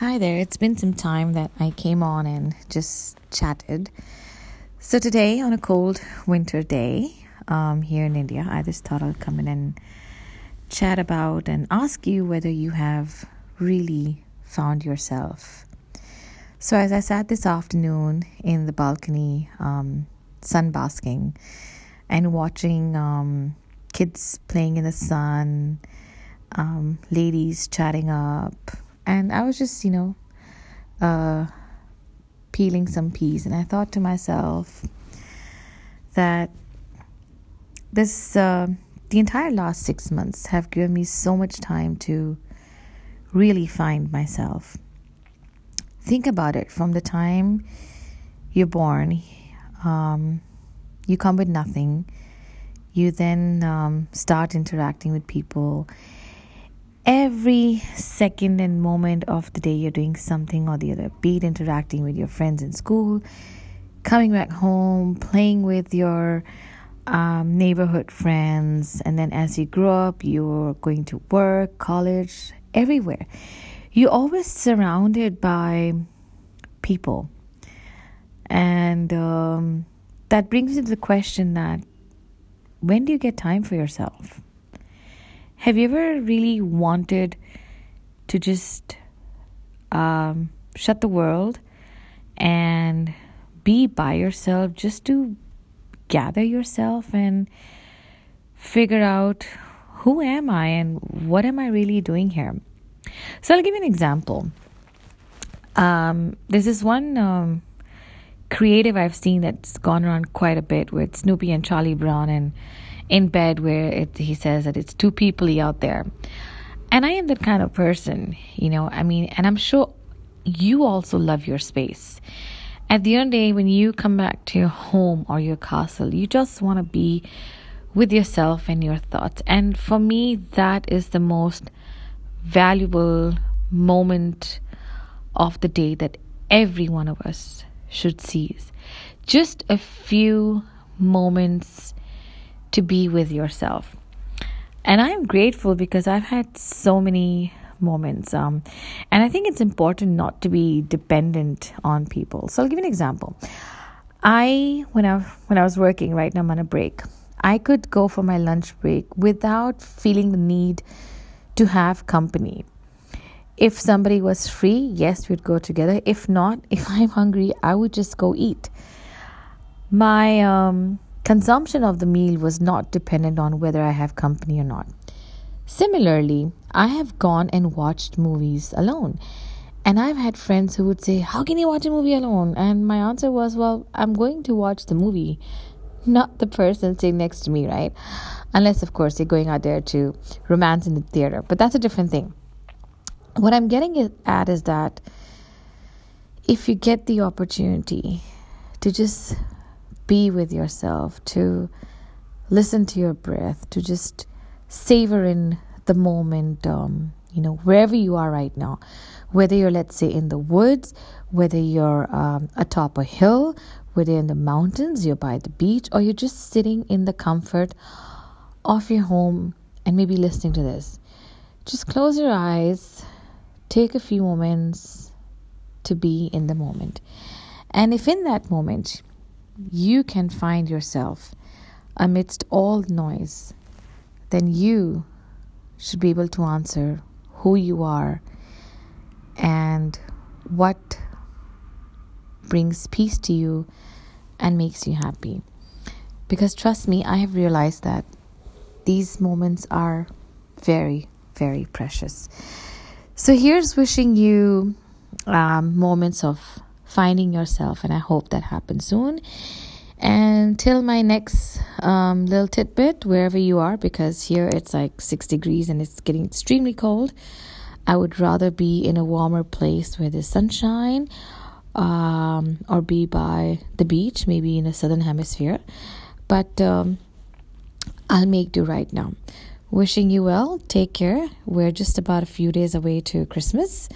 Hi there. It's been some time that I came on and just chatted. So today, on a cold winter day um, here in India, I just thought I'd come in and chat about and ask you whether you have really found yourself. So as I sat this afternoon in the balcony, um, sunbasking, and watching um, kids playing in the sun, um, ladies chatting up and I was just, you know, uh, peeling some peas, and I thought to myself that this, uh, the entire last six months have given me so much time to really find myself. Think about it from the time you're born, um, you come with nothing. You then um, start interacting with people every second and moment of the day you're doing something or the other, be it interacting with your friends in school, coming back home, playing with your um, neighborhood friends, and then as you grow up, you're going to work, college, everywhere. You're always surrounded by people. And um, that brings me to the question that when do you get time for yourself? Have you ever really wanted to just um, shut the world and be by yourself just to gather yourself and figure out who am I and what am I really doing here? So I'll give you an example. Um, this one um, creative I've seen that's gone around quite a bit with Snoopy and Charlie Brown and in bed where it, he says that it's too peoply out there. And I am that kind of person, you know, I mean, and I'm sure you also love your space. At the end of the day, when you come back to your home or your castle, you just want to be with yourself and your thoughts. And for me, that is the most valuable moment of the day that every one of us should seize. Just a few moments to be with yourself. And I'm grateful because I've had so many moments. Um, and I think it's important not to be dependent on people. So I'll give you an example. I when I when I was working right now I'm on a break. I could go for my lunch break without feeling the need to have company. If somebody was free, yes, we'd go together. If not, if I'm hungry, I would just go eat. My um, Consumption of the meal was not dependent on whether I have company or not. Similarly, I have gone and watched movies alone. And I've had friends who would say, How can you watch a movie alone? And my answer was, Well, I'm going to watch the movie, not the person sitting next to me, right? Unless, of course, you're going out there to romance in the theater. But that's a different thing. What I'm getting at is that if you get the opportunity to just be with yourself, to listen to your breath, to just savor in the moment, um, you know, wherever you are right now. Whether you're, let's say, in the woods, whether you're um, atop a hill, whether in the mountains, you're by the beach, or you're just sitting in the comfort of your home and maybe listening to this. Just close your eyes, take a few moments to be in the moment. And if in that moment you can find yourself amidst all noise, then you should be able to answer who you are and what brings peace to you and makes you happy. Because trust me, I have realized that these moments are very, very precious. So here's wishing you um, moments of finding yourself, and I hope that happens soon. And till my next um, little tidbit, wherever you are, because here it's like six degrees and it's getting extremely cold, I would rather be in a warmer place where there's sunshine um, or be by the beach, maybe in the southern hemisphere. But um, I'll make do right now. Wishing you well. Take care. We're just about a few days away to Christmas.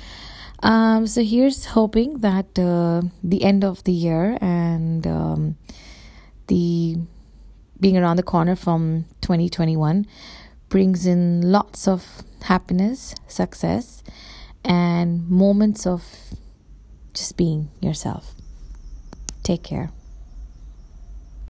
Um, so here's hoping that uh, the end of the year and um, the being around the corner from 2021 brings in lots of happiness, success, and moments of just being yourself. Take care.